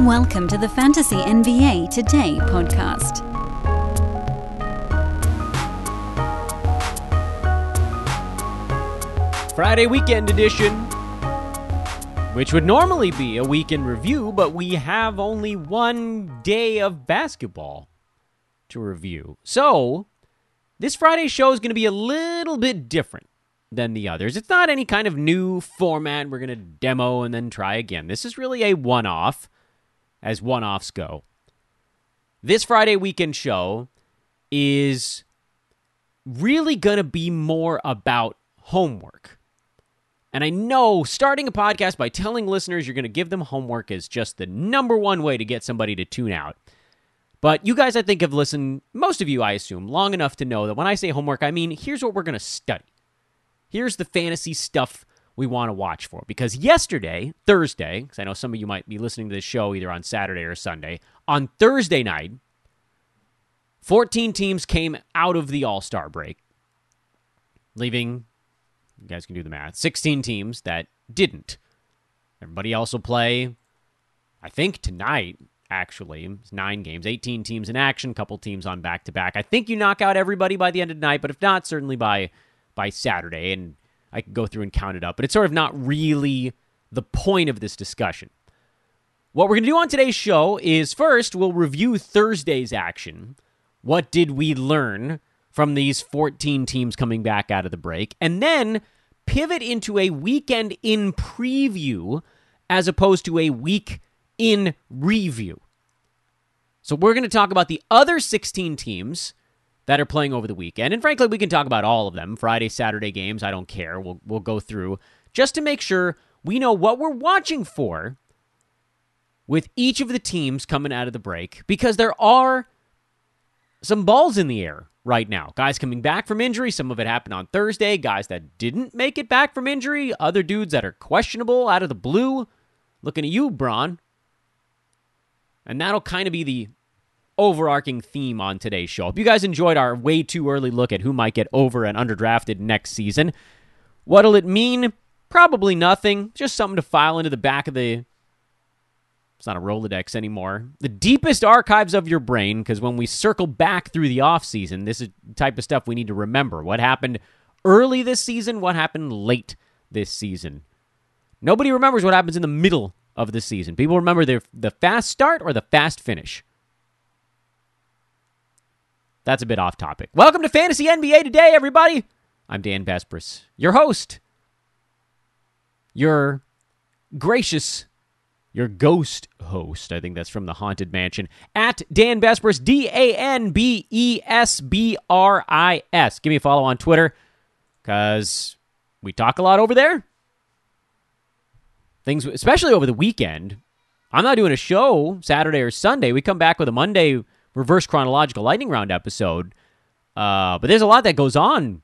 Welcome to the Fantasy NBA Today podcast. Friday weekend edition, which would normally be a weekend review, but we have only one day of basketball to review. So, this Friday show is going to be a little bit different than the others. It's not any kind of new format we're going to demo and then try again. This is really a one off, as one offs go. This Friday weekend show is really going to be more about homework. And I know starting a podcast by telling listeners you're going to give them homework is just the number one way to get somebody to tune out. But you guys, I think, have listened, most of you, I assume, long enough to know that when I say homework, I mean here's what we're going to study. Here's the fantasy stuff we want to watch for. Because yesterday, Thursday, because I know some of you might be listening to this show either on Saturday or Sunday, on Thursday night, 14 teams came out of the All Star break, leaving, you guys can do the math, 16 teams that didn't. Everybody else will play, I think, tonight actually. Nine games, 18 teams in action, couple teams on back to back. I think you knock out everybody by the end of the night, but if not, certainly by by Saturday. And I can go through and count it up. But it's sort of not really the point of this discussion. What we're going to do on today's show is first, we'll review Thursday's action. What did we learn from these 14 teams coming back out of the break? And then pivot into a weekend in preview as opposed to a week in review. So we're going to talk about the other 16 teams that are playing over the weekend. And frankly, we can talk about all of them. Friday, Saturday games, I don't care. We'll we'll go through just to make sure we know what we're watching for with each of the teams coming out of the break because there are some balls in the air right now. Guys coming back from injury, some of it happened on Thursday, guys that didn't make it back from injury, other dudes that are questionable out of the blue. Looking at you, Braun. And that'll kind of be the overarching theme on today's show. If you guys enjoyed our way too early look at who might get over and underdrafted next season, what'll it mean? Probably nothing. Just something to file into the back of the. It's not a Rolodex anymore. The deepest archives of your brain, because when we circle back through the offseason, this is type of stuff we need to remember. What happened early this season? What happened late this season? Nobody remembers what happens in the middle of the season. People remember the the fast start or the fast finish. That's a bit off topic. Welcome to Fantasy NBA today, everybody. I'm Dan Besbris, your host, your gracious, your ghost host. I think that's from the Haunted Mansion at Dan Besbris, D A N B E S B R I S. Give me a follow on Twitter because we talk a lot over there. Things, especially over the weekend. I'm not doing a show Saturday or Sunday. We come back with a Monday reverse chronological lightning round episode. Uh, but there's a lot that goes on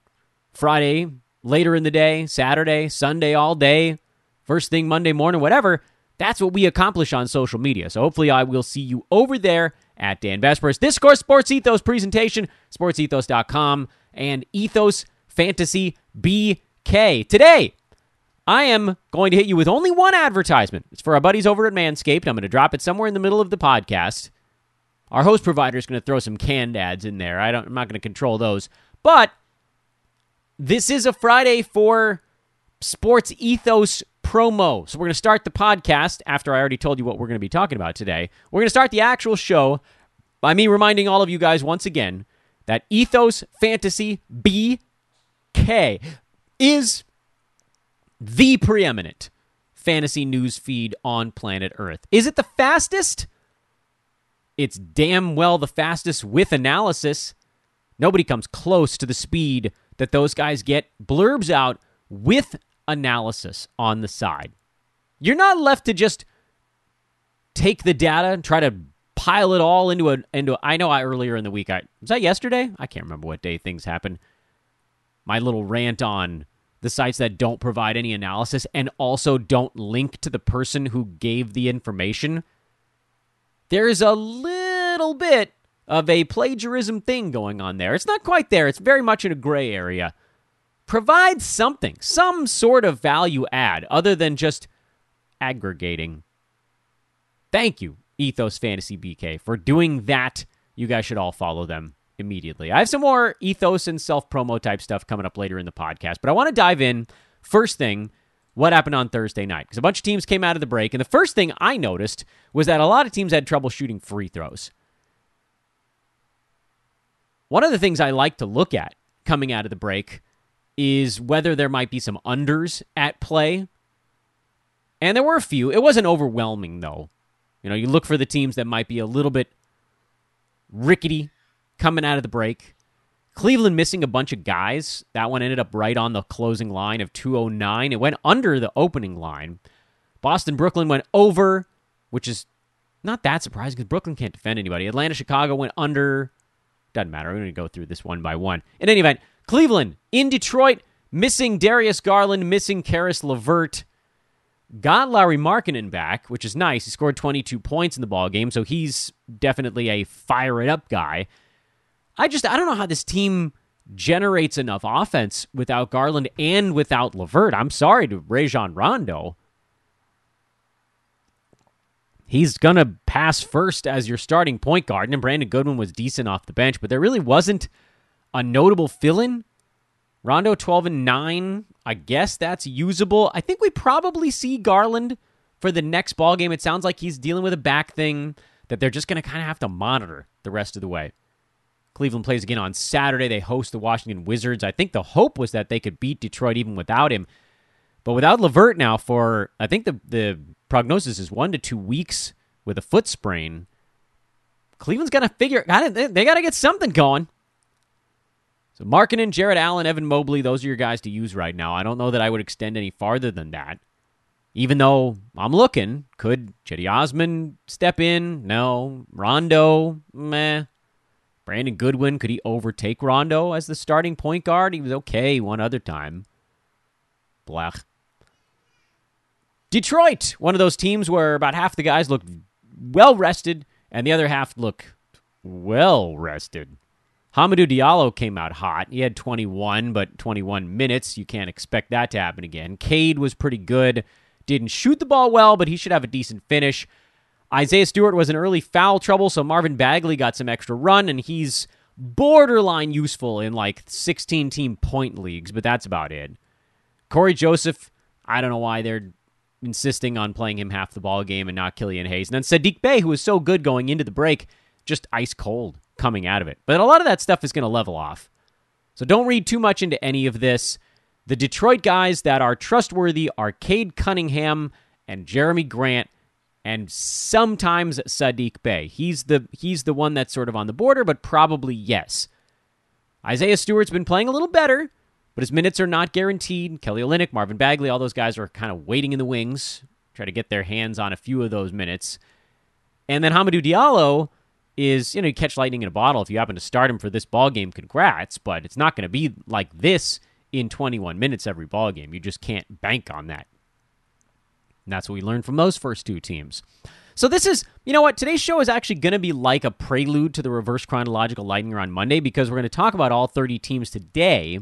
Friday, later in the day, Saturday, Sunday, all day, first thing Monday morning, whatever. That's what we accomplish on social media. So hopefully I will see you over there at Dan Besbris. This course, Sports Ethos presentation, sportsethos.com, and Ethos Fantasy BK. Today, I am going to hit you with only one advertisement. It's for our buddies over at Manscaped. I'm going to drop it somewhere in the middle of the podcast. Our host provider is going to throw some canned ads in there. I don't, I'm not going to control those. But this is a Friday for Sports Ethos promo. So we're going to start the podcast after I already told you what we're going to be talking about today. We're going to start the actual show by me reminding all of you guys once again that Ethos Fantasy BK is the preeminent fantasy news feed on planet Earth. Is it the fastest? It's damn well the fastest with analysis. Nobody comes close to the speed that those guys get. Blurbs out with analysis on the side. You're not left to just take the data and try to pile it all into a into. A, I know I earlier in the week. I was that yesterday. I can't remember what day things happened. My little rant on the sites that don't provide any analysis and also don't link to the person who gave the information there's a little bit of a plagiarism thing going on there. It's not quite there, it's very much in a gray area. Provide something, some sort of value add other than just aggregating. Thank you Ethos Fantasy BK. For doing that, you guys should all follow them immediately. I have some more ethos and self promo type stuff coming up later in the podcast, but I want to dive in first thing what happened on Thursday night because a bunch of teams came out of the break, and the first thing I noticed was that a lot of teams had trouble shooting free throws. One of the things I like to look at coming out of the break is whether there might be some unders at play. And there were a few. It wasn't overwhelming, though. You know, you look for the teams that might be a little bit rickety coming out of the break. Cleveland missing a bunch of guys. That one ended up right on the closing line of 209. It went under the opening line. Boston, Brooklyn went over, which is not that surprising because Brooklyn can't defend anybody. Atlanta, Chicago went under. Doesn't matter. We're going to go through this one by one. In any event, Cleveland in Detroit, missing Darius Garland, missing Caris LeVert. Got Lauri Markkanen back, which is nice. He scored 22 points in the ball game, so he's definitely a fire it up guy. I just I don't know how this team generates enough offense without Garland and without LeVert. I'm sorry to Rajon Rondo. He's going to pass first as your starting point guard, and Brandon Goodwin was decent off the bench, but there really wasn't a notable fill in. Rondo 12 and 9. I guess that's usable. I think we probably see Garland for the next ball game. It sounds like he's dealing with a back thing that they're just going to kind of have to monitor the rest of the way. Cleveland plays again on Saturday. They host the Washington Wizards. I think the hope was that they could beat Detroit even without him. But without LeVert now for I think the the prognosis is 1 to 2 weeks with a foot sprain. Cleveland's got to figure they got to get something going. So Markkanen, Jarrett Allen, Evan Mobley, those are your guys to use right now. I don't know that I would extend any farther than that. Even though I'm looking, could Cedi Osman step in? No. Rondo, meh. Brandon Goodwin, could he overtake Rondo as the starting point guard? He was okay one other time. Blech. Detroit, one of those teams where about half the guys looked well rested and the other half look well rested. Hamidou Diallo came out hot. He had 21, but 21 minutes. You can't expect that to happen again. Cade was pretty good. Didn't shoot the ball well, but he should have a decent finish. Isaiah Stewart was in early foul trouble, so Marvin Bagley got some extra run, and he's borderline useful in like 16 team point leagues, but that's about it. Cory Joseph, I don't know why they're insisting on playing him half the ball game and not Killian Hayes. And then Saddiq Bey, who was so good going into the break, just ice cold coming out of it. But a lot of that stuff is going to level off. So don't read too much into any of this. The Detroit guys that are trustworthy are Cade Cunningham and Jerami Grant and sometimes Saddiq Bey. He's the he's the one that's sort of on the border, but probably yes. Isaiah Stewart's been playing a little better, but his minutes are not guaranteed. Kelly Olynyk, Marvin Bagley, all those guys are kind of waiting in the wings, try to get their hands on a few of those minutes. And then Hamidou Diallo is, you know, you catch lightning in a bottle if you happen to start him for this ball game, congrats, but it's not going to be like this in 21 minutes every ball game. You just can't bank on that. And that's what we learned from those first two teams. So this is, you know what, today's show is actually going to be like a prelude to the reverse chronological lightning round Monday because we're going to talk about all 30 teams today,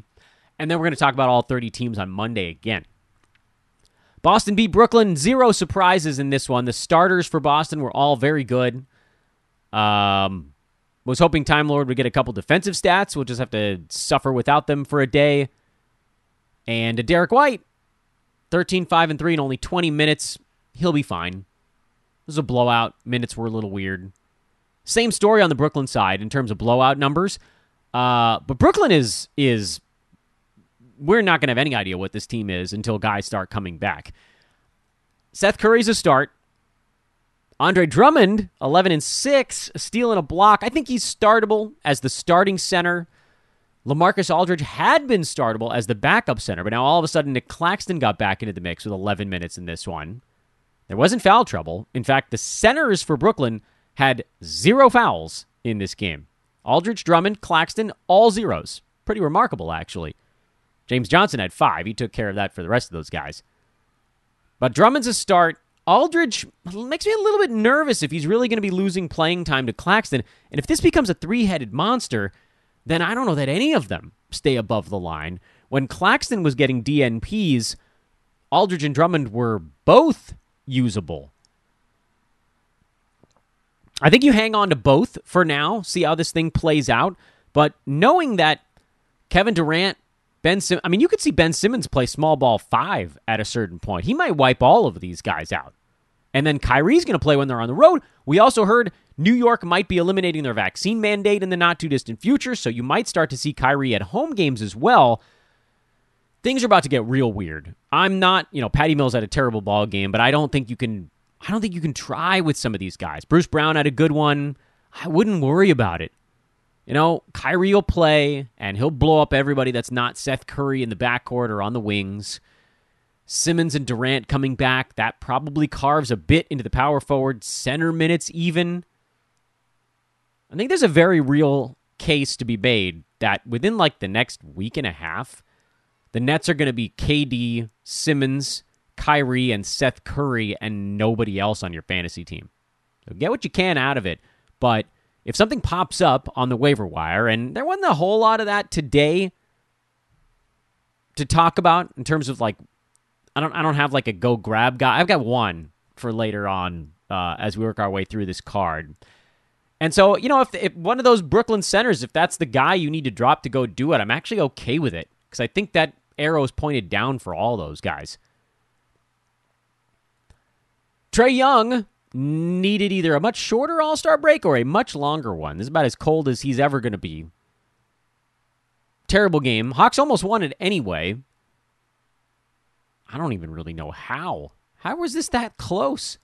and then we're going to talk about all 30 teams on Monday again. Boston beat Brooklyn. Zero surprises in this one. The starters for Boston were all very good. Um, was hoping Time Lord would get a couple defensive stats. We'll just have to suffer without them for a day. And Derrick White, 13, 5, and 3 in only 20 minutes. He'll be fine. This was a blowout. Minutes were a little weird. Same story on the Brooklyn side in terms of blowout numbers. Uh, but Brooklyn is is we're not going to have any idea what this team is until guys start coming back. Seth Curry's a start. Andre Drummond, 11 and 6, stealing a block. I think he's startable as the starting center. LaMarcus Aldridge had been startable as the backup center, but now all of a sudden Nic Claxton got back into the mix with 11 minutes in this one. There wasn't foul trouble. In fact, the centers for Brooklyn had zero fouls in this game. Aldridge, Drummond, Claxton, all zeros. Pretty remarkable, actually. James Johnson had five. He took care of that for the rest of those guys. But Drummond's a start. Aldridge makes me a little bit nervous if he's really going to be losing playing time to Claxton. And if this becomes a three headed monster, then I don't know that any of them stay above the line. When Claxton was getting DNPs, Aldridge and Drummond were both usable. I think you hang on to both for now, see how this thing plays out. But knowing that Kevin Durant, Ben Sim- I mean, you could see Ben Simmons play small ball five at a certain point. He might wipe all of these guys out. And then Kyrie's going to play when they're on the road. We also heard New York might be eliminating their vaccine mandate in the not too distant future, so you might start to see Kyrie at home games as well. Things are about to get real weird. I'm not, you know, Patty Mills had a terrible ball game, but I don't think you can I don't think you can try with some of these guys. Bruce Brown had a good one. I wouldn't worry about it. You know, Kyrie will play and he'll blow up everybody that's not Seth Curry in the backcourt or on the wings. Simmons and Durant coming back, that probably carves a bit into the power forward center minutes, even. I think there's a very real case to be made that within like the next week and a half, the Nets are going to be KD, Simmons, Kyrie, and Seth Curry, and nobody else on your fantasy team. So get what you can out of it. But if something pops up on the waiver wire, and there wasn't a whole lot of that today to talk about in terms of like, I don't, I don't have like a go grab guy. I've got one for later on uh, as we work our way through this card. And so, you know, if, if one of those Brooklyn centers, if that's the guy you need to drop to go do it, I'm actually okay with it because I think that arrow is pointed down for all those guys. Trae Young needed either a much shorter All Star break or a much longer one. This is about as cold as he's ever going to be. Terrible game. Hawks almost won it anyway. I don't even really know how. How was this that close?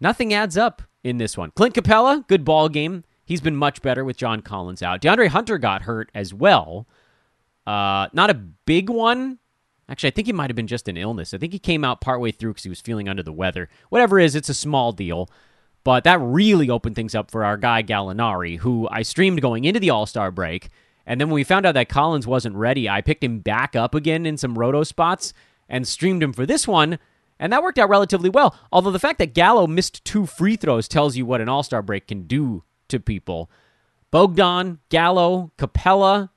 Nothing adds up in this one. Clint Capela, good ball game. He's been much better with John Collins out. DeAndre Hunter got hurt as well. Uh, not a big one. Actually, I think he might have been just an illness. I think he came out partway through because he was feeling under the weather. Whatever it is, it's a small deal. But that really opened things up for our guy Gallinari, who I streamed going into the All Star break. And then when we found out that Collins wasn't ready, I picked him back up again in some roto spots and streamed him for this one. And that worked out relatively well. Although the fact that Gallo missed two free throws tells you what an All Star break can do to people. Bogdan, Gallo, Capela,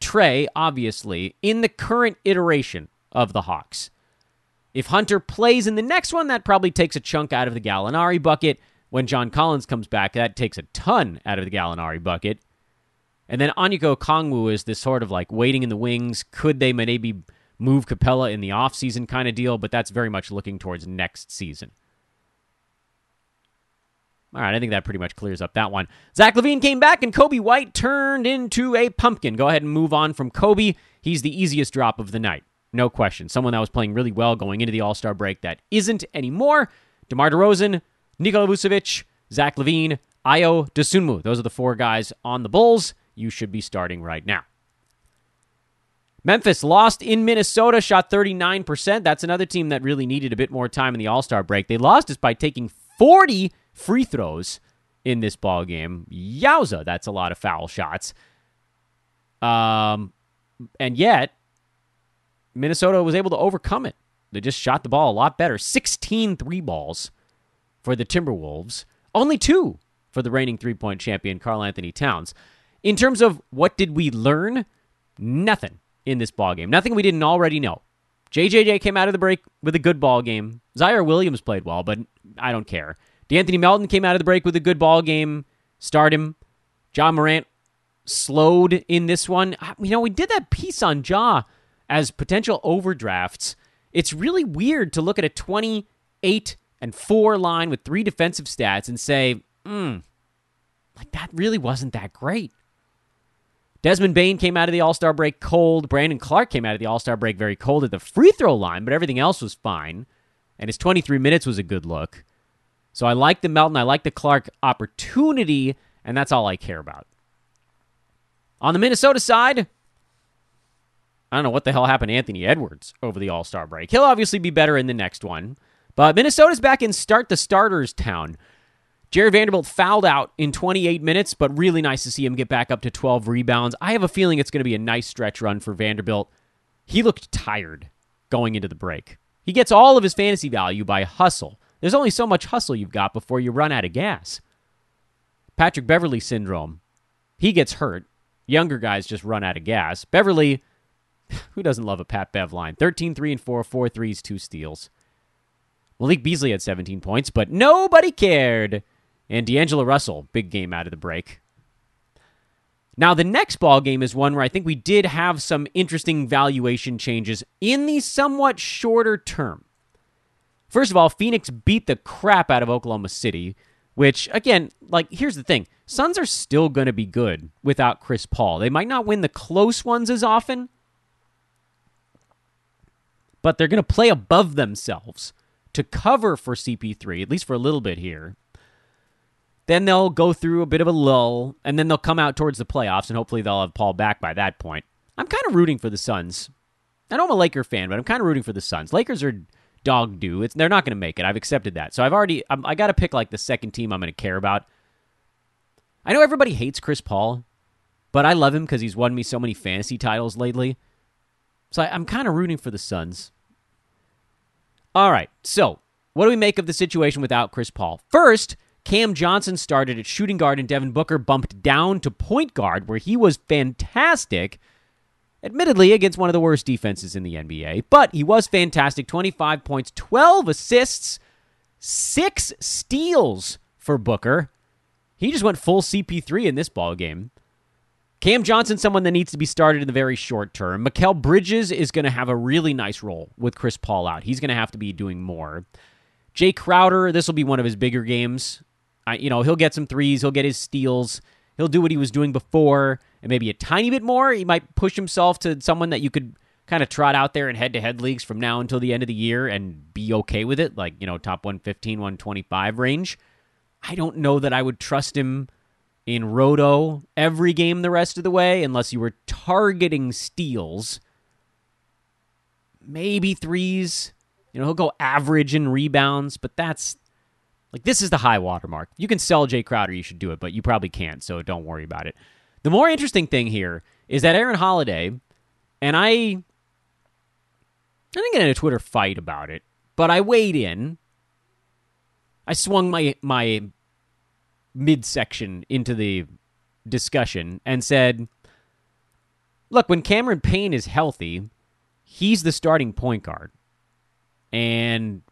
Trae, obviously, in the current iteration of the Hawks. If Hunter plays in the next one, that probably takes a chunk out of the Gallinari bucket. When John Collins comes back, that takes a ton out of the Gallinari bucket. And then Onyeka Okongwu is this sort of like waiting in the wings. Could they maybe move Capela in the offseason kind of deal? But that's very much looking towards next season. All right, I think that pretty much clears up that one. Zach LaVine came back, and Coby White turned into a pumpkin. Go ahead and move on from Coby. He's the easiest drop of the night. No question. Someone that was playing really well going into the All Star break that isn't anymore. DeMar DeRozan, Nikola Vucevic, Zach LaVine, Ayo Dosunmu. Those are the four guys on the Bulls you should be starting right now. Memphis lost in Minnesota, shot 39%. That's another team that really needed a bit more time in the All Star break. They lost us by taking 40 free throws in this ball game. Yowza, that's a lot of foul shots. Um, and yet Minnesota was able to overcome it. They just shot the ball a lot better. 16 three balls for the Timberwolves, only two for the reigning three point champion, Karl-Anthony Towns. In terms of what did we learn? Nothing in this ball game. Nothing we didn't already know. JJJ came out of the break with a good ball game. Ziaire Williams played well, but I don't care. De'Anthony Melton came out of the break with a good ball game. Start him. Ja Morant slowed in this one. You know, we did that piece on Ja as potential overdrafts. It's really weird to look at a 28 and 4 line with three defensive stats and say, hmm, like that really wasn't that great. Desmond Bane came out of the All Star break cold. Brandon Clarke came out of the All Star break very cold at the free throw line, but everything else was fine. And his 23 minutes was a good look. So I like the Melton, I like the Clarke opportunity, and that's all I care about. On the Minnesota side, I don't know what the hell happened to Anthony Edwards over the All Star break. He'll obviously be better in the next one. But Minnesota's back in start the starters town. Jarred Vanderbilt fouled out in 28 minutes, but really nice to see him get back up to 12 rebounds. I have a feeling it's going to be a nice stretch run for Vanderbilt. He looked tired going into the break. He gets all of his fantasy value by hustle. There's only so much hustle you've got before you run out of gas. Patrick Beverley syndrome. He gets hurt. Younger guys just run out of gas. Beverley, who doesn't love a Pat Bev line? 13 3 and 4, 4 threes, 2 steals. Malik Beasley had 17 points, but nobody cared. And D'Angelo Russell, big game out of the break. Now, the next ball game is one where I think we did have some interesting valuation changes in the somewhat shorter term. First of all, Phoenix beat the crap out of Oklahoma City, which, again, like, here's the thing Suns are still going to be good without Chris Paul. They might not win the close ones as often, but they're going to play above themselves to cover for CP3, at least for a little bit here. Then they'll go through a bit of a lull, and then they'll come out towards the playoffs, and hopefully they'll have Paul back by that point. I'm kind of rooting for the Suns. I know I'm a Laker fan, but I'm kind of rooting for the Suns. Lakers are dog do. It's they're not going to make it. I've accepted that. So I've already I'm, I got to pick like the second team I'm going to care about. I know everybody hates Chris Paul, but I love him because he's won me so many fantasy titles lately. So I, I'm kind of rooting for the Suns. All right, so what do we make of the situation without Chris Paul? First, Cam Johnson started at shooting guard and Devin Booker bumped down to point guard, where he was fantastic. Admittedly, against one of the worst defenses in the NBA, but he was fantastic 25 points, 12 assists, six steals for Booker. He just went full CP3 in this ball game. Cam Johnson, someone that needs to be started in the very short term. Mikal Bridges is going to have a really nice role with Chris Paul out. He's going to have to be doing more. Jae Crowder, this will be one of his bigger games. I, you know, he'll get some threes, he'll get his steals, he'll do what he was doing before, and maybe a tiny bit more. He might push himself to someone that you could kind of trot out there in head to head leagues from now until the end of the year and be okay with it, like, you know, top 115, 125 range. I don't know that I would trust him in Roto every game the rest of the way unless you were targeting steals. Maybe threes. You know, he'll go average in rebounds, but that's like this is the high watermark. You can sell Jae Crowder, you should do it, but you probably can't, so don't worry about it. The more interesting thing here is that Aaron Holiday, and I I didn't get in a Twitter fight about it, but I weighed in. I swung my my midsection into the discussion and said, "Look, when Cameron Payne is healthy, he's the starting point guard." And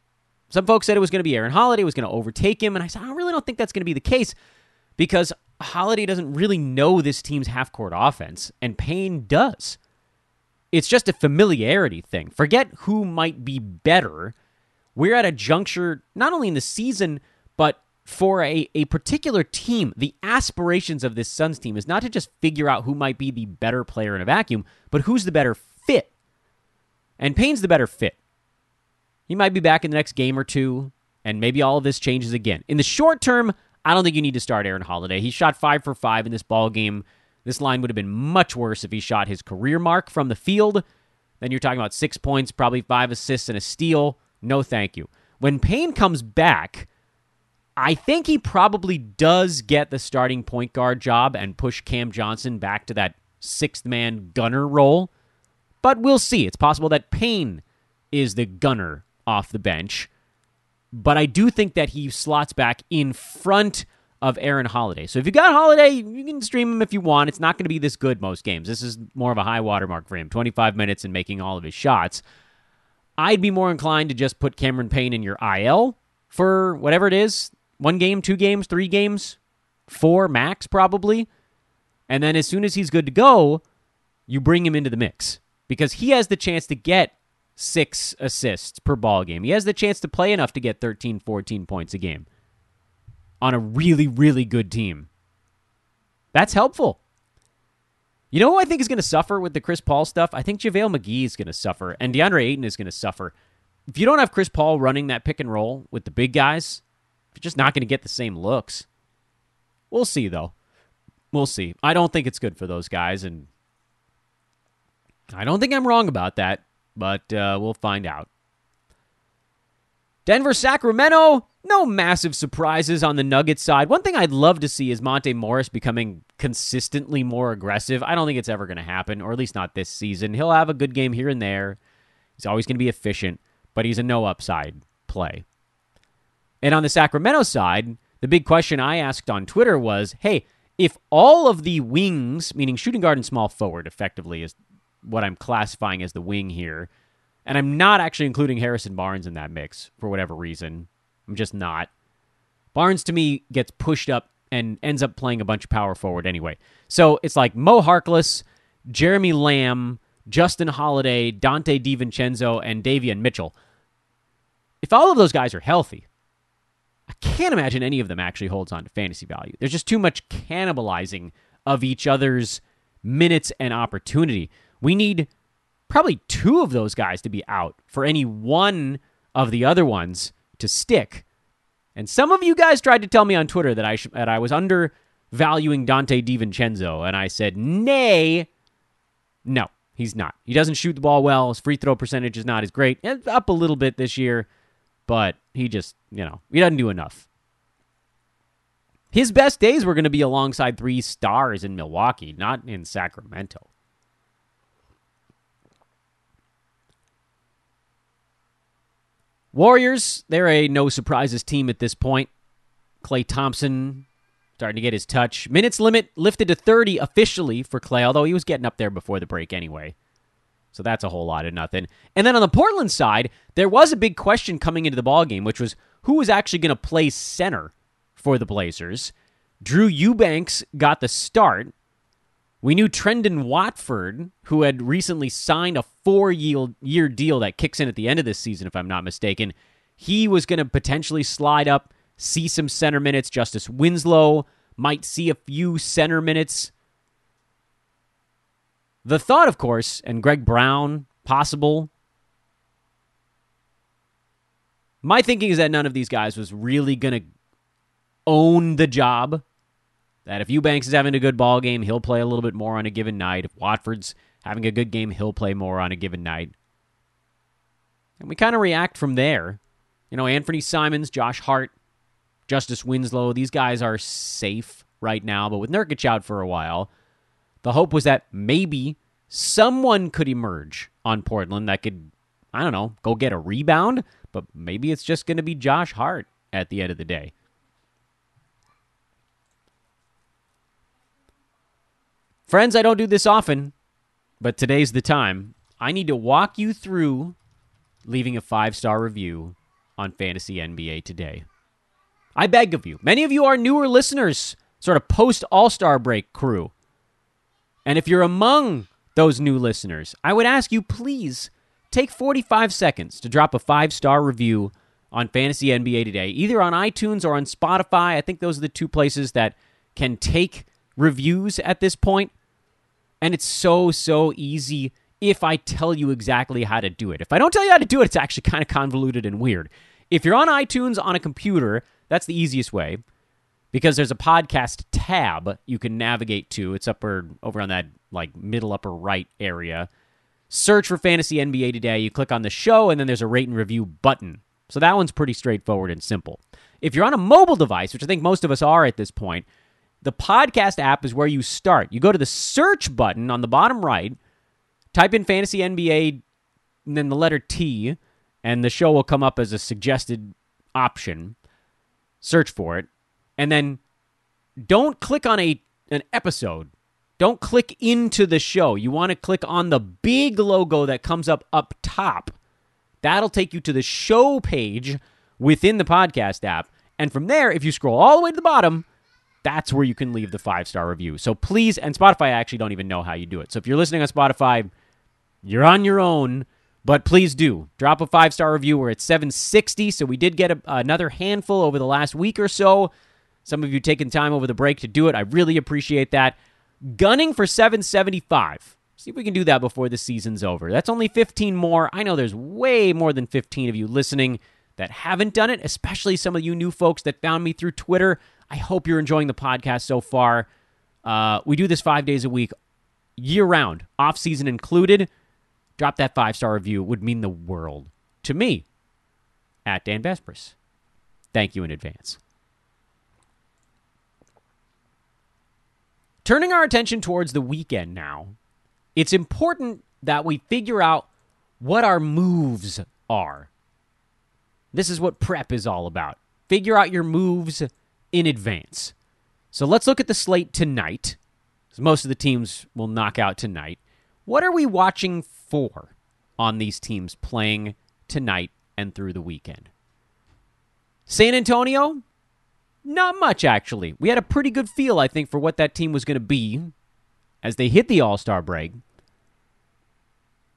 some folks said it was going to be Aaron Holiday was going to overtake him, and I said I really don't think that's going to be the case because Holiday doesn't really know this team's half court offense, and Payne does. It's just a familiarity thing. Forget who might be better. We're at a juncture not only in the season, but for a, a particular team, the aspirations of this Suns team is not to just figure out who might be the better player in a vacuum, but who's the better fit. And Payne's the better fit. He might be back in the next game or two, and maybe all of this changes again. In the short term, I don't think you need to start Aaron Holiday. He shot five for five in this ball game. This line would have been much worse if he shot his career mark from the field. Then you're talking about six points, probably five assists, and a steal. No, thank you. When Payne comes back, I think he probably does get the starting point guard job and push Cam Johnson back to that sixth man gunner role. But we'll see. It's possible that Payne is the gunner off the bench. But I do think that he slots back in front of Aaron Holiday. So if you got Holiday, you can stream him if you want. It's not going to be this good most games. This is more of a high watermark for him 25 minutes and making all of his shots. I'd be more inclined to just put Cameron Payne in your IL for whatever it is one game, two games, three games, four max, probably. And then as soon as he's good to go, you bring him into the mix because he has the chance to get six assists per ball game. He has the chance to play enough to get 13, 14 points a game on a really, really good team. That's helpful. You know who I think is going to suffer with the Chris Paul stuff? I think JaVale McGee is going to suffer, and DeAndre Ayton is going to suffer. If you don't have Chris Paul running that pick and roll with the big guys, you're just not going to get the same looks. We'll see, though. We'll see. I don't think it's good for those guys, and I don't think I'm wrong about that but uh, we'll find out. Denver Sacramento, no massive surprises on the Nuggets side. One thing I'd love to see is Monte Morris becoming consistently more aggressive. I don't think it's ever going to happen, or at least not this season. He'll have a good game here and there. He's always going to be efficient, but he's a no upside play. And on the Sacramento side, the big question I asked on Twitter was hey, if all of the wings, meaning shooting guard and small forward, effectively is what I'm classifying as the wing here. And I'm not actually including Harrison Barnes in that mix for whatever reason. I'm just not. Barnes to me gets pushed up and ends up playing a bunch of power forward anyway. So it's like Mo Harkless, Jeremy Lamb, Justin Holiday, Donte DiVincenzo, and Davion Mitchell. If all of those guys are healthy, I can't imagine any of them actually holds on to fantasy value. There's just too much cannibalizing of each other's minutes and opportunity. We need probably two of those guys to be out for any one of the other ones to stick. And some of you guys tried to tell me on Twitter that I sh- that I was undervaluing Donte DiVincenzo, and I said, "Nay, no, he's not. He doesn't shoot the ball well. His free throw percentage is not as great. It's up a little bit this year, but he just, you know, he doesn't do enough. His best days were going to be alongside three stars in Milwaukee, not in Sacramento. Warriors, they're a no surprises team at this point. Klay Thompson starting to get his touch. Minutes limit lifted to 30 officially for Klay, although he was getting up there before the break anyway. So that's a whole lot of nothing. And then on the Portland side, there was a big question coming into the ball game, which was who was actually going to play center for the Blazers. Drew Eubanks got the start. We knew Trendon Watford, who had recently signed a four year deal that kicks in at the end of this season, if I'm not mistaken, he was going to potentially slide up, see some center minutes. Justice Winslow might see a few center minutes. The thought, of course, and Greg Brown, possible. My thinking is that none of these guys was really going to own the job. That if Eubanks is having a good ball game, he'll play a little bit more on a given night. If Watford's having a good game, he'll play more on a given night. And we kind of react from there. You know, Anfernee Simons, Josh Hart, Justice Winslow, these guys are safe right now, but with Nurkic out for a while, the hope was that maybe someone could emerge on Portland that could, I don't know, go get a rebound, but maybe it's just going to be Josh Hart at the end of the day. Friends, I don't do this often, but today's the time. I need to walk you through leaving a five star review on Fantasy NBA today. I beg of you. Many of you are newer listeners, sort of post All Star break crew. And if you're among those new listeners, I would ask you please take 45 seconds to drop a five star review on Fantasy NBA today, either on iTunes or on Spotify. I think those are the two places that can take reviews at this. And it's so, so easy if I tell you exactly how to do it. If I don't tell you how to do it, it's actually kind of convoluted and weird. If you're on iTunes on a computer, that's the easiest way because there's a podcast tab you can navigate to. It's upper over on that like middle upper right area. Search for Fantasy NBA today. You click on the show, and then there's a rate and review button. So that one's pretty straightforward and simple. If you're on a mobile device, which I think most of us are at this point, the podcast app is where you start. You go to the search button on the bottom right, type in Fantasy NBA, and then the letter T, and the show will come up as a suggested option. Search for it, and then don't click on a an episode. Don't click into the show. You want to click on the big logo that comes up up top. That'll take you to the show page within the podcast app. And from there, if you scroll all the way to the bottom, that's where you can leave the five star review. So please, and Spotify, I actually don't even know how you do it. So if you're listening on Spotify, you're on your own, but please do drop a five star review. We're at 760, so we did get a, another handful over the last week or so. Some of you taking time over the break to do it. I really appreciate that. Gunning for 775. See if we can do that before the season's over. That's only 15 more. I know there's way more than 15 of you listening that haven't done it, especially some of you new folks that found me through Twitter. I hope you're enjoying the podcast so far. Uh, we do this five days a week, year round, off season included. Drop that five star review it would mean the world to me. At Dan Besbris. Thank you in advance. Turning our attention towards the weekend now, it's important that we figure out what our moves are. This is what prep is all about. Figure out your moves in advance. So let's look at the slate tonight. Most of the teams will knock out tonight. What are we watching for on these teams playing tonight and through the weekend? San Antonio, Not much, actually. We had a pretty good feel, I think, for what that team was going to be as they hit the All Star break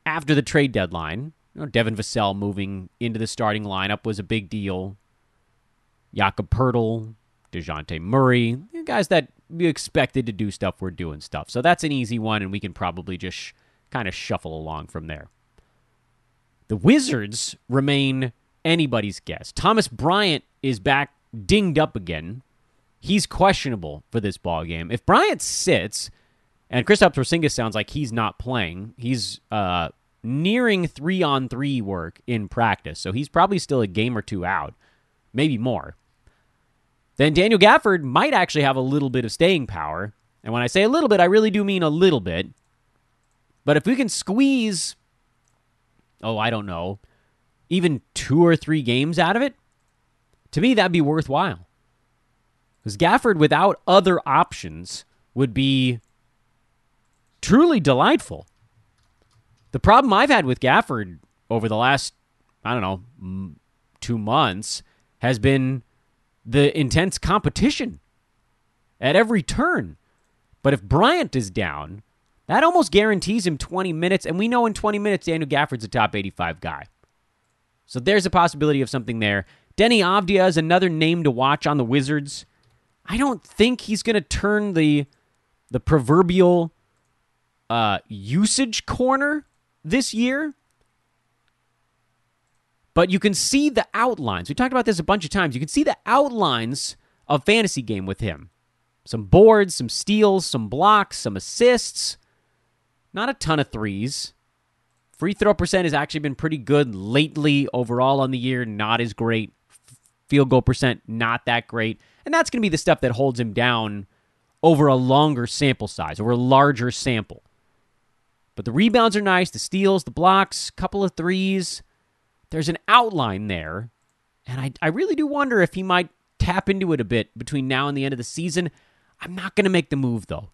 after the trade deadline. You know, Devin Vassell moving into the starting lineup was a big deal. Jakob Poeltl, DeJounte Murray, guys that we expected to do stuff were doing stuff. So that's an easy one, and we can probably just sh- kind of shuffle along from there. The Wizards remain anybody's guess. Thomas Bryant is back dinged up again. He's questionable for this ball game. If Bryant sits, and Kristaps Porzingis sounds like he's not playing, he's uh, nearing three on three work in practice, so he's probably still a game or two out, maybe more. Then Daniel Gafford might actually have a little bit of staying power. And when I say a little bit, I really do mean a little bit. But if we can squeeze, oh, I don't know, even two or three games out of it, to me, that'd be worthwhile. Because Gafford, without other options, would be truly delightful. The problem I've had with Gafford over the last, I don't know, two months has been the intense competition at every turn. But if Bryant is down, that almost guarantees him 20 minutes. And we know in 20 minutes, Daniel Gafford's a top 85 guy. So there's a possibility of something there. Deni Avdija is another name to watch on the Wizards. I don't think he's going to turn the the proverbial uh, usage corner this year. But you can see the outlines. We talked about this a bunch of times. You can see the outlines of fantasy game with him. Some boards, some steals, some blocks, some assists. Not a ton of threes. Free throw percent has actually been pretty good lately overall on the year, not as great. Field goal percent, not that great. And that's going to be the stuff that holds him down over a longer sample size, over a larger sample. But the rebounds are nice, the steals, the blocks, couple of threes. There's an outline there. And I, I really do wonder if he might tap into it a bit between now and the end of the season. I'm not going to make the move, though.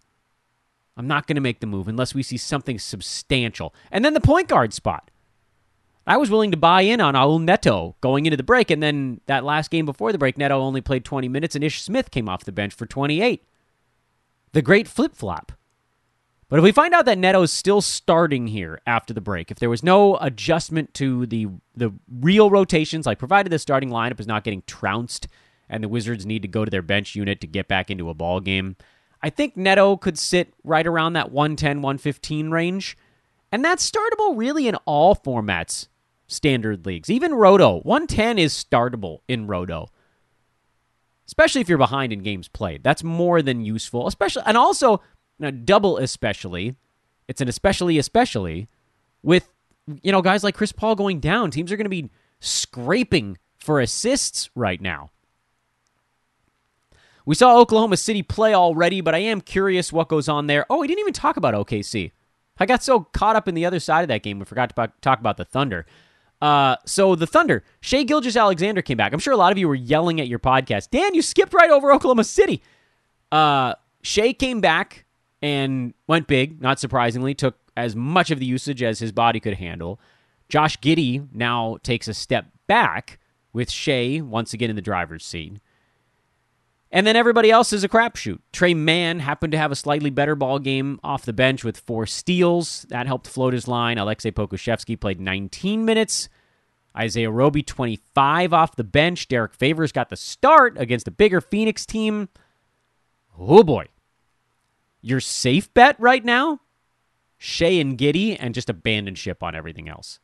I'm not going to make the move unless we see something substantial. And then the point guard spot. I was willing to buy in on Raul Neto going into the break, and then that last game before the break, Neto only played 20 minutes, and Ish Smith came off the bench for 28. The great flip flop. But if we find out that Neto is still starting here after the break, if there was no adjustment to the the real rotations, like provided the starting lineup is not getting trounced and the Wizards need to go to their bench unit to get back into a ball game, I think Neto could sit right around that 110, 115 range. And that's startable really in all formats, standard leagues. Even Roto, 110 is startable in Roto. Especially if you're behind in games played. That's more than useful. Especially and also now, double especially, it's an especially especially with you know guys like Chris Paul going down. Teams are going to be scraping for assists right now. We saw Oklahoma City play already, but I am curious what goes on there. Oh, we didn't even talk about OKC. I got so caught up in the other side of that game, we forgot to talk about the Thunder. Uh, so the Thunder, Shai Gilgeous-Alexander came back. I'm sure a lot of you were yelling at your podcast. Dan, you skipped right over Oklahoma City. Uh, Shai came back and went big, not surprisingly, took as much of the usage as his body could handle. Josh Giddey now takes a step back with Shai once again in the driver's seat. And then everybody else is a crapshoot. Tre Mann happened to have a slightly better ball game off the bench with four steals. That helped float his line. Aleksej Pokusevski played 19 minutes. Isaiah Roby, 25 off the bench. Derrick Favors got the start against a bigger Phoenix team. Oh boy your safe bet right now, Shai and Giddey and just abandon ship on everything else.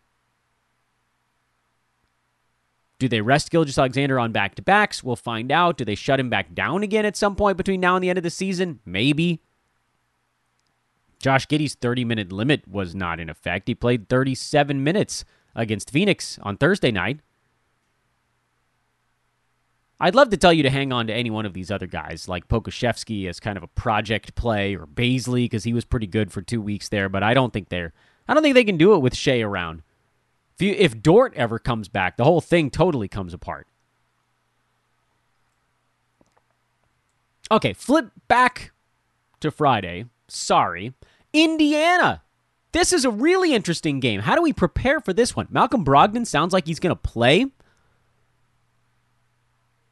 Do they rest Gilgeous-Alexander on back to backs? We'll find out. Do they shut him back down again at some point between now and the end of the season? Maybe. Josh Giddey's 30 minute limit was not in effect. He played 37 minutes against Phoenix on Thursday night. I'd love to tell you to hang on to any one of these other guys, like Pokusevski as kind of a project play, or Bazley because he was pretty good for two weeks there. But I don't think they're, I don't think they can do it with Shai around. If you, if Dort ever comes back, the whole thing totally comes apart. Okay, flip back to Friday. Sorry, Indiana. This is a really interesting game. How do we prepare for this one? Malcolm Brogdon sounds like he's going to play.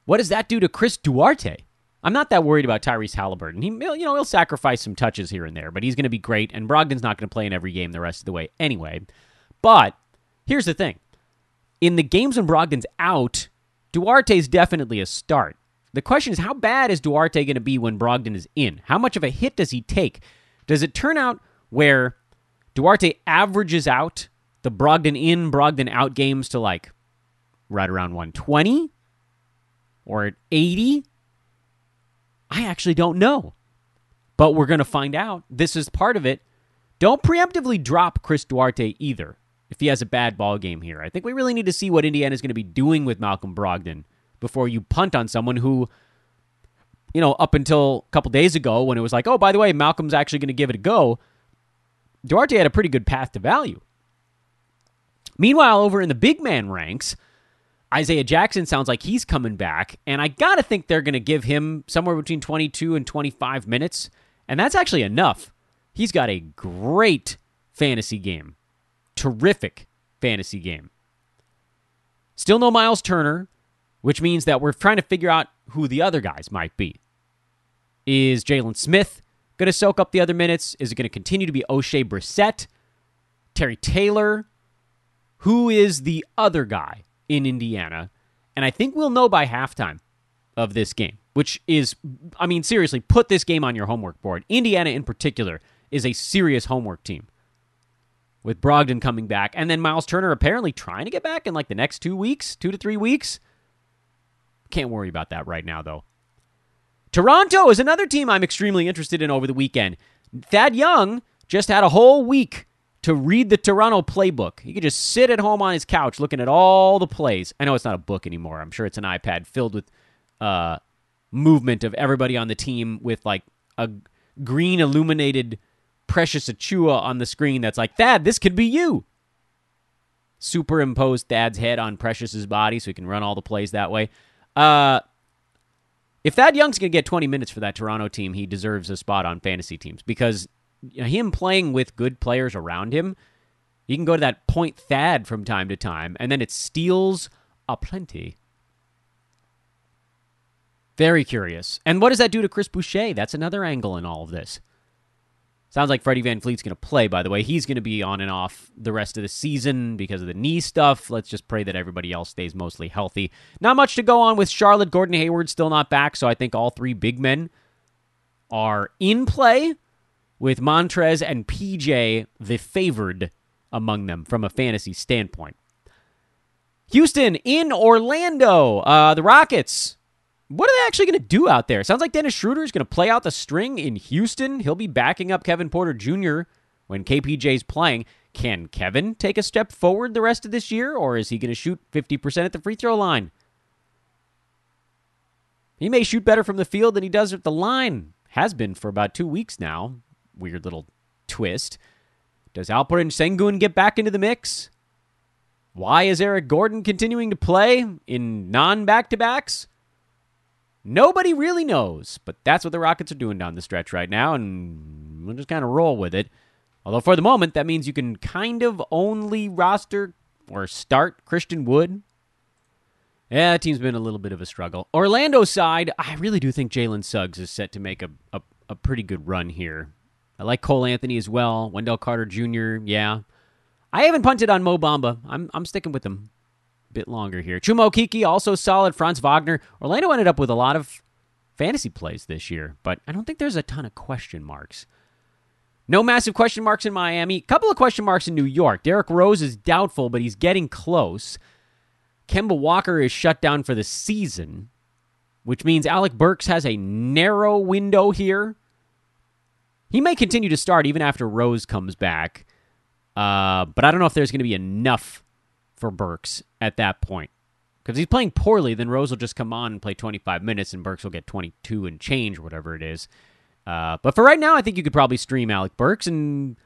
What does that do to Chris Duarte? I'm not that worried about Tyrese Halliburton. He, you know, he'll sacrifice some touches here and there, but he's going to be great. And Brogdon's not going to play in every game the rest of the way anyway. But here's the thing: in the games when Brogdon's out, Duarte's definitely a start. The question is, how bad is Duarte going to be when Brogdon is in? How much of a hit does he take? Does it turn out where Duarte averages out the Brogdon in, Brogdon out games to like right around 120 or 80? I actually don't know. But we're going to find out. This is part of it. Don't preemptively drop Chris Duarte either if he has a bad ball game here. I think we really need to see what Indiana is going to be doing with Malcolm Brogdon before you punt on someone who, you know, up until a couple days ago when it was like, oh, by the way, Malcolm's actually going to give it a go, Duarte had a pretty good path to value. Meanwhile, over in the big man ranks, Isaiah Jackson sounds like he's coming back, and I got to think they're to give him somewhere between 22 and 25 minutes, and that's actually enough. He's got a great fantasy game. Terrific fantasy game. Still no Myles Turner, which means that we're trying to figure out who the other guys might be. Is Jalen Smith going to soak up the other minutes? Is it going to continue to be Oshae Brissett? Terry Taylor? Who is the other guy in Indiana? And I think we'll know by halftime of this game, which is, I mean, seriously, put this game on your homework board. Indiana, in particular, is a serious homework team with Brogdon coming back. And then Myles Turner apparently trying to get back in like the next two weeks, two to three weeks. Can't worry about that right now, though. Toronto is another team I'm extremely interested in over the weekend. Thad Young just had a whole week to read the Toronto playbook. He could just sit at home on his couch looking at all the plays. I know it's not a book anymore. I'm sure it's an iPad filled with uh, movement of everybody on the team with like a green illuminated Precious Achiuwa on the screen that's like, Thad, this could be you. Superimpose Thad's head on Precious's body so he can run all the plays that way. Uh, if Thad Young's going to get 20 minutes for that Toronto team, he deserves a spot on fantasy teams because you know, him playing with good players around him, you can go to that point Thad from time to time, and then it steals a plenty. Very curious. And what does that do to Chris Boucher? That's another angle in all of this. Sounds like Freddie VanVleet's going to play, by the way. He's going to be on and off the rest of the season because of the knee stuff. Let's just pray that everybody else stays mostly healthy. Not much to go on with Charlotte. Gordon Hayward still not back, so I think all three big men are in play with Montrez and PJ the favored among them from a fantasy standpoint. Houston in Orlando. Uh, the Rockets what are they actually going to do out there? Sounds like Dennis Schroeder is going to play out the string in Houston. He'll be backing up Kevin Porter Jr. when KPJ's playing. Can Kevin take a step forward the rest of this year, or is he going to shoot 50% at the free throw line? He may shoot better from the field than he does at the line. Has been for about two weeks now. Weird little twist. Does Alperen Sengun get back into the mix? Why is Eric Gordon continuing to play in non back to backs? Nobody really knows, but that's what the Rockets are doing down the stretch right now, and we'll just kind of roll with it. Although for the moment, that means you can kind of only roster or start Christian Wood. Yeah, that team's been a little bit of a struggle. Orlando side, I really do think Jalen Suggs is set to make a, a, a pretty good run here. I like Cole Anthony as well. Wendell Carter Jr., yeah. I haven't punted on Mo Bamba. I'm, I'm sticking with him a bit longer here. Chuma Okeke, also solid. Franz Wagner. Orlando ended up with a lot of fantasy plays this year, but I don't think there's a ton of question marks. No massive question marks in Miami. Couple of question marks in New York. Derrick Rose is doubtful, but he's getting close. Kemba Walker is shut down for the season, which means Alec Burks has a narrow window here. He may continue to start even after Rose comes back, uh, but I don't know if there's going to be enough for Burks at that point. Because he's playing poorly, then Rose will just come on and play 25 minutes, and Burks will get 22 and change, whatever it is. Uh, but for right now, I think you could probably stream Alec Burks and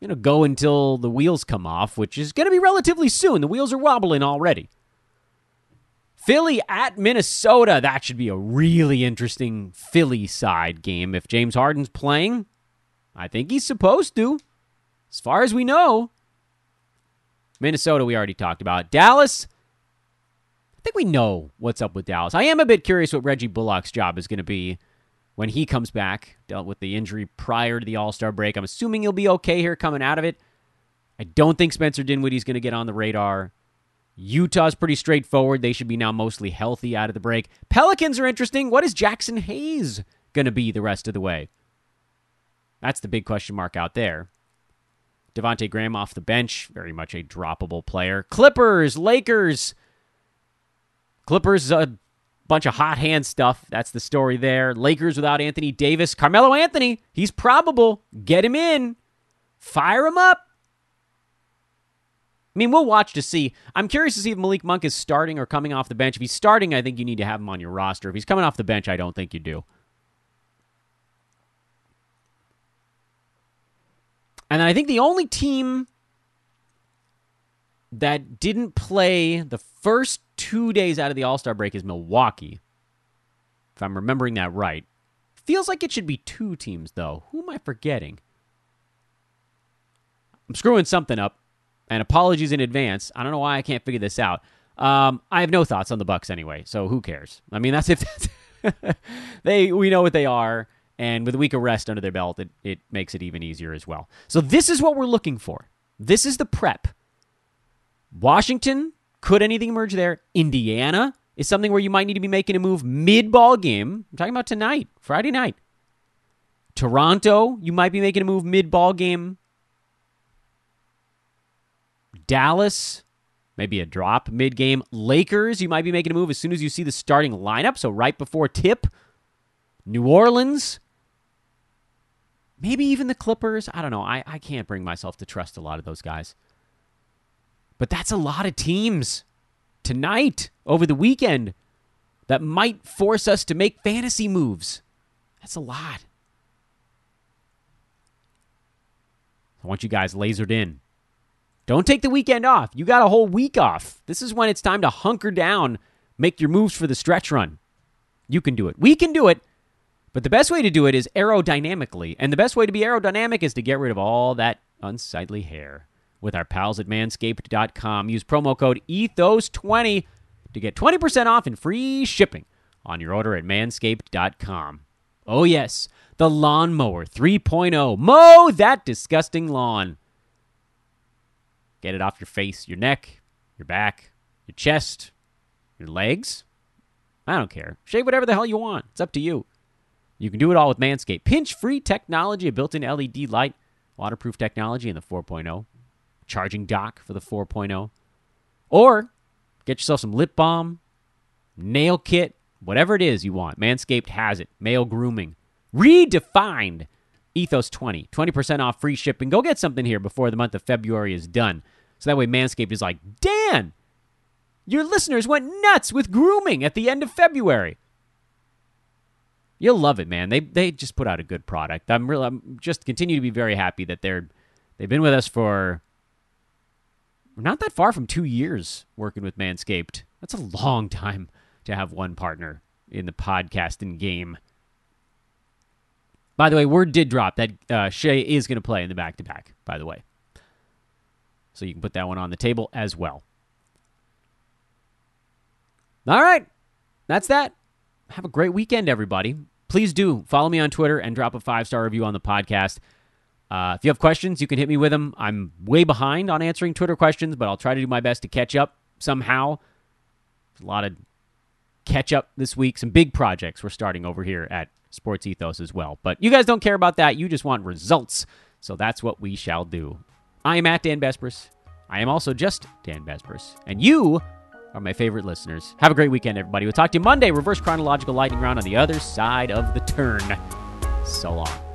you know go until the wheels come off, which is going to be relatively soon. The wheels are wobbling already. Philly at Minnesota. That should be a really interesting Philly side game. If James Harden's playing, I think he's supposed to. As far as we know, Minnesota, we already talked about. Dallas, I think we know what's up with Dallas. I am a bit curious what Reggie Bullock's job is going to be when he comes back. Dealt with the injury prior to the All Star break. I'm assuming he'll be okay here coming out of it. I don't think Spencer Dinwiddie's going to get on the radar. Utah's pretty straightforward. They should be now mostly healthy out of the break. Pelicans are interesting. What is Jaxson Hayes going to be the rest of the way? That's the big question mark out there. Devonte Graham off the bench, very much a droppable player. Clippers, Lakers. Clippers, a bunch of hot hand stuff. That's the story there. Lakers without Anthony Davis. Carmelo Anthony, he's probable. Get him in. Fire him up. I mean, we'll watch to see. I'm curious to see if Malik Monk is starting or coming off the bench. If he's starting, I think you need to have him on your roster. If he's coming off the bench, I don't think you do. And I think the only team that didn't play the first two days out of the All Star break is Milwaukee. If I'm remembering that right. Feels like it should be two teams, though. Who am I forgetting? I'm screwing something up, and apologies in advance. I don't know why I can't figure this out. Um, I have no thoughts on the Bucks anyway, so who cares? I mean, that's if that's they we know what they are. And with a week of rest under their belt, it, it makes it even easier as well. So this is what we're looking for. This is the prep. Washington, could anything emerge there? Indiana is something where you might need to be making a move mid ball game. I'm talking about tonight, Friday night. Toronto, you might be making a move mid ball game. Dallas, maybe a drop mid game. Lakers, you might be making a move as soon as you see the starting lineup, so right before tip. New Orleans, maybe even the Clippers. I don't know. I, I can't bring myself to trust a lot of those guys. But that's a lot of teams tonight, over the weekend, that might force us to make fantasy moves. That's a lot. I want you guys lasered in. Don't take the weekend off. You got a whole week off. This is when it's time to hunker down, make your moves for the stretch run. You can do it. We can do it. But the best way to do it is aerodynamically. And the best way to be aerodynamic is to get rid of all that unsightly hair with our pals at manscaped.com. Use promo code ETHOS20 to get 20% off and free shipping on your order at manscaped.com. Oh, yes, the Lawnmower 3.0. Mow that disgusting lawn. Get it off your face, your neck, your back, your chest, your legs. I don't care. Shave whatever the hell you want. It's up to you. You can do it all with Manscaped. Pinch free technology, a built in LED light, waterproof technology in the 4.0, charging dock for the 4.0. Or get yourself some lip balm, nail kit, whatever it is you want. Manscaped has it. Male grooming. Redefined. Ethos 20. 20% off free shipping. Go get something here before the month of February is done. So that way Manscaped is like, Dan, your listeners went nuts with grooming at the end of February. You'll love it, man. They they just put out a good product. I'm really I'm just continue to be very happy that they're they've been with us for not that far from two years working with Manscaped. That's a long time to have one partner in the podcasting game. By the way, word did drop that uh, Shai is going to play in the back to back. By the way, so you can put that one on the table as well. All right, that's that have a great weekend, everybody. Please do follow me on Twitter and drop a five star review on the podcast. Uh, if you have questions, you can hit me with them. I'm way behind on answering Twitter questions, but I'll try to do my best to catch up somehow. A lot of catch up this week. Some big projects we're starting over here at Sports Ethos as well. But you guys don't care about that. You just want results. So that's what we shall do. I am at Dan Besbris. I am also just Dan Besbris. And you are my favorite listeners. Have a great weekend, everybody. We'll talk to you Monday. Reverse chronological lightning round on the other side of the turn. So long.